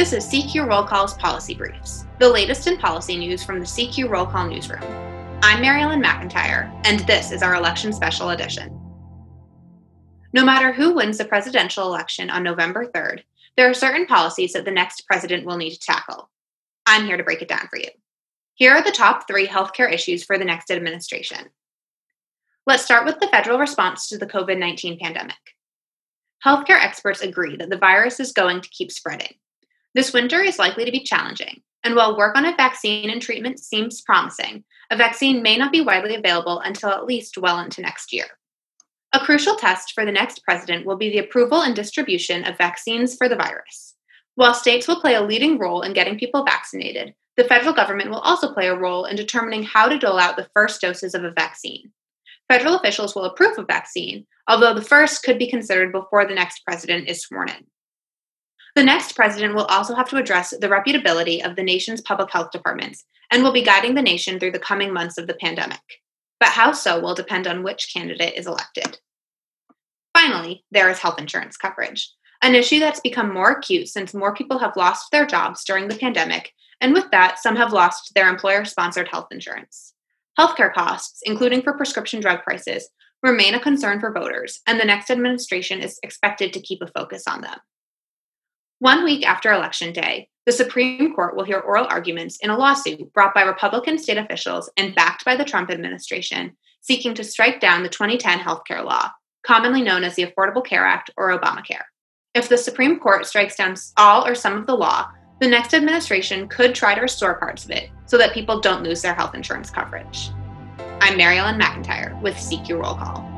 This is CQ Roll Call's Policy Briefs, the latest in policy news from the CQ Roll Call newsroom. I'm Mary Ellen McIntyre, and this is our election special edition. No matter who wins the presidential election on November 3rd, there are certain policies that the next president will need to tackle. I'm here to break it down for you. Here are the top three healthcare issues for the next administration. Let's start with the federal response to the COVID 19 pandemic. Healthcare experts agree that the virus is going to keep spreading. This winter is likely to be challenging, and while work on a vaccine and treatment seems promising, a vaccine may not be widely available until at least well into next year. A crucial test for the next president will be the approval and distribution of vaccines for the virus. While states will play a leading role in getting people vaccinated, the federal government will also play a role in determining how to dole out the first doses of a vaccine. Federal officials will approve a vaccine, although the first could be considered before the next president is sworn in. The next president will also have to address the reputability of the nation's public health departments and will be guiding the nation through the coming months of the pandemic but how so will depend on which candidate is elected. Finally, there is health insurance coverage, an issue that's become more acute since more people have lost their jobs during the pandemic, and with that, some have lost their employer sponsored health insurance. Healthcare costs, including for prescription drug prices, remain a concern for voters, and the next administration is expected to keep a focus on them. One week after Election Day, the Supreme Court will hear oral arguments in a lawsuit brought by Republican state officials and backed by the Trump administration seeking to strike down the 2010 healthcare law, commonly known as the Affordable Care Act or Obamacare. If the Supreme Court strikes down all or some of the law, the next administration could try to restore parts of it so that people don't lose their health insurance coverage. I'm Mary Ellen McIntyre with CQ Roll Call.